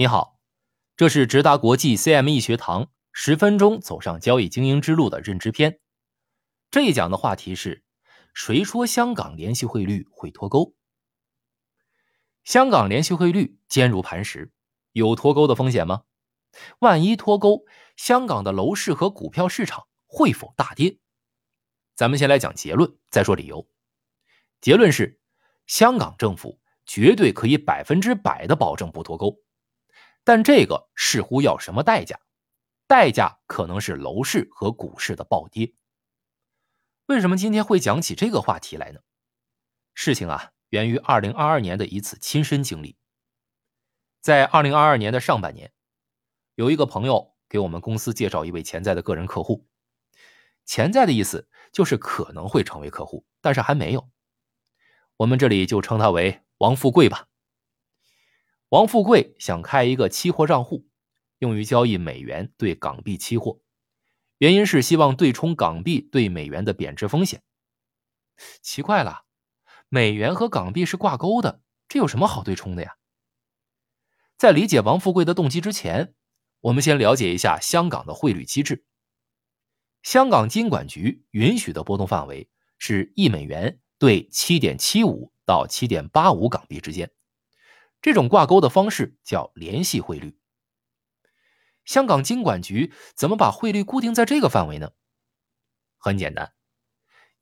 你好，这是直达国际 CME 学堂十分钟走上交易精英之路的认知篇。这一讲的话题是：谁说香港联系汇率会脱钩？香港联系汇率坚如磐石，有脱钩的风险吗？万一脱钩，香港的楼市和股票市场会否大跌？咱们先来讲结论，再说理由。结论是，香港政府绝对可以百分之百的保证不脱钩。但这个似乎要什么代价？代价可能是楼市和股市的暴跌。为什么今天会讲起这个话题来呢？事情啊，源于二零二二年的一次亲身经历。在二零二二年的上半年，有一个朋友给我们公司介绍一位潜在的个人客户。潜在的意思就是可能会成为客户，但是还没有。我们这里就称他为王富贵吧。王富贵想开一个期货账户，用于交易美元对港币期货，原因是希望对冲港币对美元的贬值风险。奇怪了，美元和港币是挂钩的，这有什么好对冲的呀？在理解王富贵的动机之前，我们先了解一下香港的汇率机制。香港金管局允许的波动范围是一美元兑七点七五到七点八五港币之间。这种挂钩的方式叫联系汇率。香港金管局怎么把汇率固定在这个范围呢？很简单，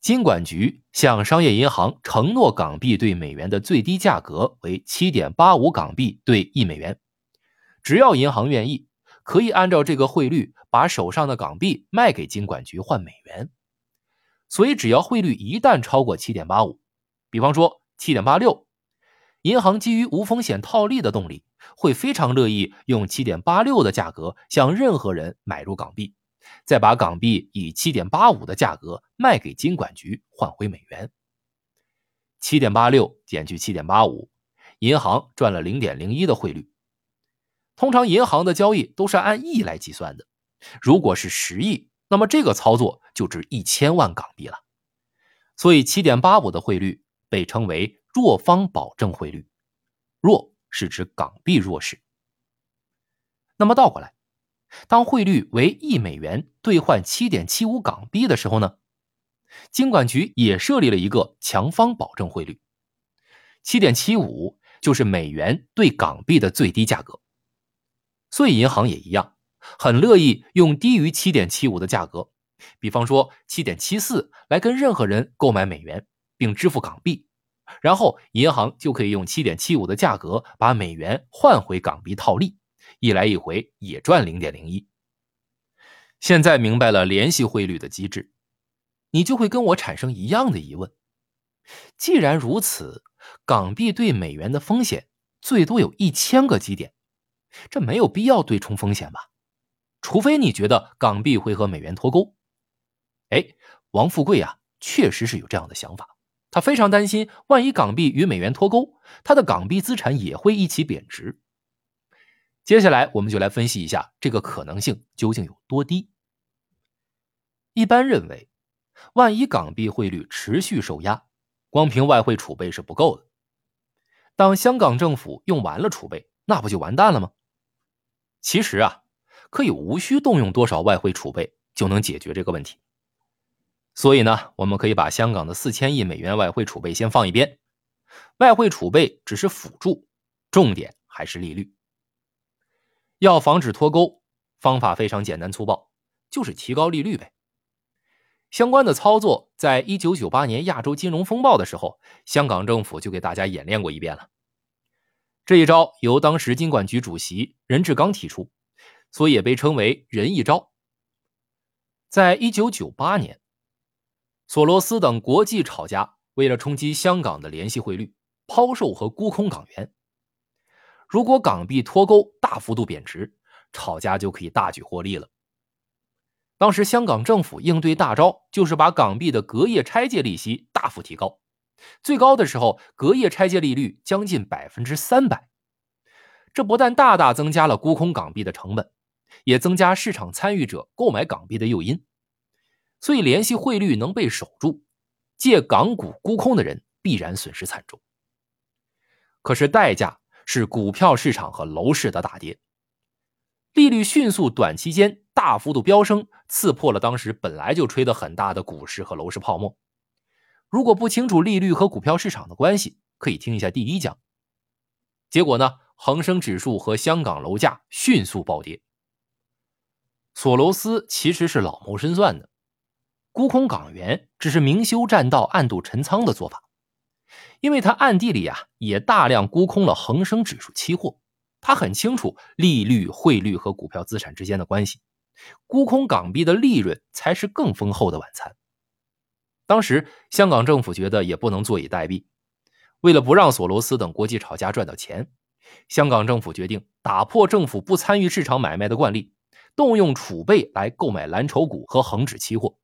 金管局向商业银行承诺港币对美元的最低价格为七点八五港币兑一美元，只要银行愿意，可以按照这个汇率把手上的港币卖给金管局换美元。所以，只要汇率一旦超过七点八五，比方说七点八六。银行基于无风险套利的动力，会非常乐意用七点八六的价格向任何人买入港币，再把港币以七点八五的价格卖给金管局换回美元。七点八六减去七点八五，银行赚了零点零一的汇率。通常银行的交易都是按亿来计算的，如果是十亿，那么这个操作就值一千万港币了。所以七点八五的汇率被称为。弱方保证汇率，弱是指港币弱势。那么倒过来，当汇率为一美元兑换七点七五港币的时候呢？金管局也设立了一个强方保证汇率，七点七五就是美元兑港币的最低价格。所以银行也一样，很乐意用低于七点七五的价格，比方说七点七四，来跟任何人购买美元，并支付港币。然后银行就可以用七点七五的价格把美元换回港币套利，一来一回也赚零点零一。现在明白了联系汇率的机制，你就会跟我产生一样的疑问：既然如此，港币对美元的风险最多有一千个基点，这没有必要对冲风险吧？除非你觉得港币会和美元脱钩。哎，王富贵啊，确实是有这样的想法。他非常担心，万一港币与美元脱钩，他的港币资产也会一起贬值。接下来，我们就来分析一下这个可能性究竟有多低。一般认为，万一港币汇率持续受压，光凭外汇储备是不够的。当香港政府用完了储备，那不就完蛋了吗？其实啊，可以无需动用多少外汇储备就能解决这个问题。所以呢，我们可以把香港的四千亿美元外汇储备先放一边，外汇储备只是辅助，重点还是利率。要防止脱钩，方法非常简单粗暴，就是提高利率呗。相关的操作，在一九九八年亚洲金融风暴的时候，香港政府就给大家演练过一遍了。这一招由当时金管局主席任志刚提出，所以也被称为“仁义招”。在一九九八年。索罗斯等国际炒家为了冲击香港的联系汇率，抛售和沽空港元。如果港币脱钩大幅度贬值，炒家就可以大举获利了。当时香港政府应对大招就是把港币的隔夜拆借利息大幅提高，最高的时候隔夜拆借利率将近百分之三百。这不但大大增加了沽空港币的成本，也增加市场参与者购买港币的诱因。所以，联系汇率能被守住，借港股沽空的人必然损失惨重。可是，代价是股票市场和楼市的大跌。利率迅速短期间大幅度飙升，刺破了当时本来就吹得很大的股市和楼市泡沫。如果不清楚利率和股票市场的关系，可以听一下第一讲。结果呢，恒生指数和香港楼价迅速暴跌。索罗斯其实是老谋深算的，沽空港元只是明修栈道、暗度陈仓的做法，因为他暗地里啊也大量沽空了恒生指数期货，他很清楚利率、汇率和股票资产之间的关系，沽空港币的利润才是更丰厚的晚餐。当时香港政府觉得也不能坐以待毙，为了不让索罗斯等国际炒家赚到钱，香港政府决定打破政府不参与市场买卖的惯例。动用储备来购买蓝筹股和恒指期货。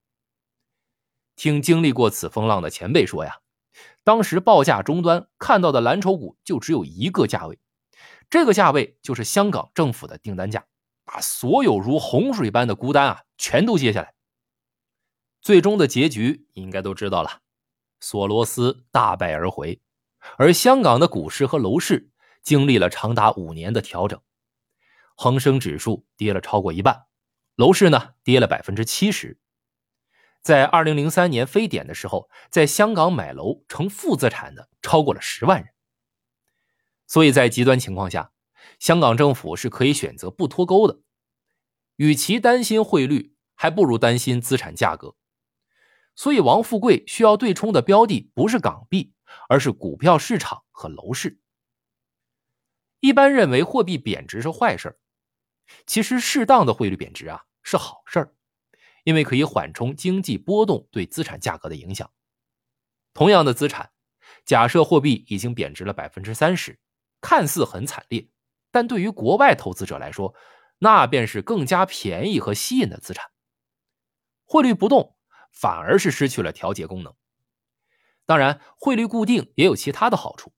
听经历过此风浪的前辈说呀，当时报价终端看到的蓝筹股就只有一个价位，这个价位就是香港政府的订单价，把所有如洪水般的孤单啊全都接下来。最终的结局应该都知道了，索罗斯大败而回，而香港的股市和楼市经历了长达五年的调整。恒生指数跌了超过一半，楼市呢跌了百分之七十。在二零零三年非典的时候，在香港买楼成负资产的超过了十万人。所以在极端情况下，香港政府是可以选择不脱钩的。与其担心汇率，还不如担心资产价格。所以王富贵需要对冲的标的不是港币，而是股票市场和楼市。一般认为货币贬值是坏事其实适当的汇率贬值啊是好事儿，因为可以缓冲经济波动对资产价格的影响。同样的资产，假设货币已经贬值了百分之三十，看似很惨烈，但对于国外投资者来说，那便是更加便宜和吸引的资产。汇率不动，反而是失去了调节功能。当然，汇率固定也有其他的好处，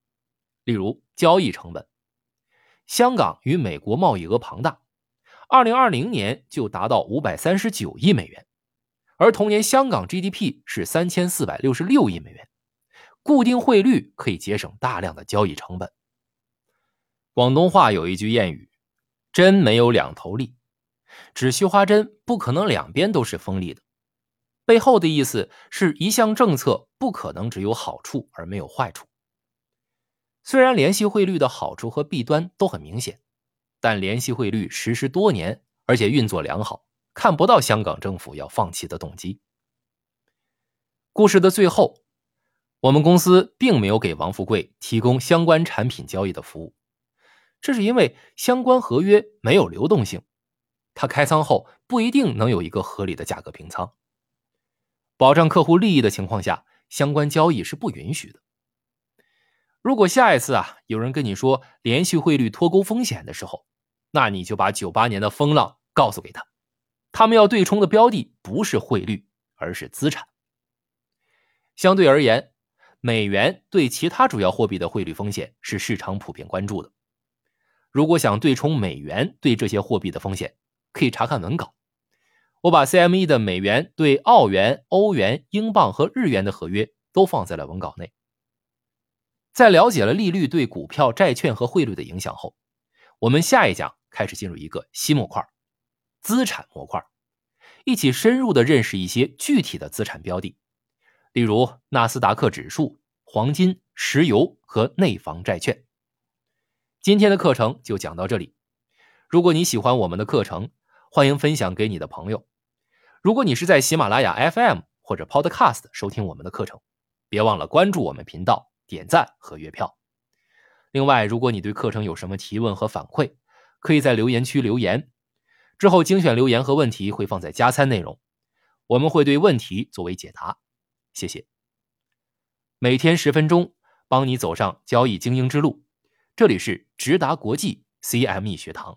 例如交易成本。香港与美国贸易额庞大，二零二零年就达到五百三十九亿美元，而同年香港 GDP 是三千四百六十六亿美元，固定汇率可以节省大量的交易成本。广东话有一句谚语：“针没有两头利”，指绣花针不可能两边都是锋利的，背后的意思是一项政策不可能只有好处而没有坏处。虽然联系汇率的好处和弊端都很明显，但联系汇率实施多年，而且运作良好，看不到香港政府要放弃的动机。故事的最后，我们公司并没有给王富贵提供相关产品交易的服务，这是因为相关合约没有流动性，他开仓后不一定能有一个合理的价格平仓。保障客户利益的情况下，相关交易是不允许的。如果下一次啊有人跟你说连续汇率脱钩风险的时候，那你就把九八年的风浪告诉给他，他们要对冲的标的不是汇率，而是资产。相对而言，美元对其他主要货币的汇率风险是市场普遍关注的。如果想对冲美元对这些货币的风险，可以查看文稿，我把 CME 的美元对澳元、欧元、英镑和日元的合约都放在了文稿内。在了解了利率对股票、债券和汇率的影响后，我们下一讲开始进入一个新模块——资产模块，一起深入的认识一些具体的资产标的，例如纳斯达克指数、黄金、石油和内房债券。今天的课程就讲到这里。如果你喜欢我们的课程，欢迎分享给你的朋友。如果你是在喜马拉雅 FM 或者 Podcast 收听我们的课程，别忘了关注我们频道。点赞和月票。另外，如果你对课程有什么提问和反馈，可以在留言区留言，之后精选留言和问题会放在加餐内容，我们会对问题作为解答。谢谢。每天十分钟，帮你走上交易精英之路。这里是直达国际 CME 学堂。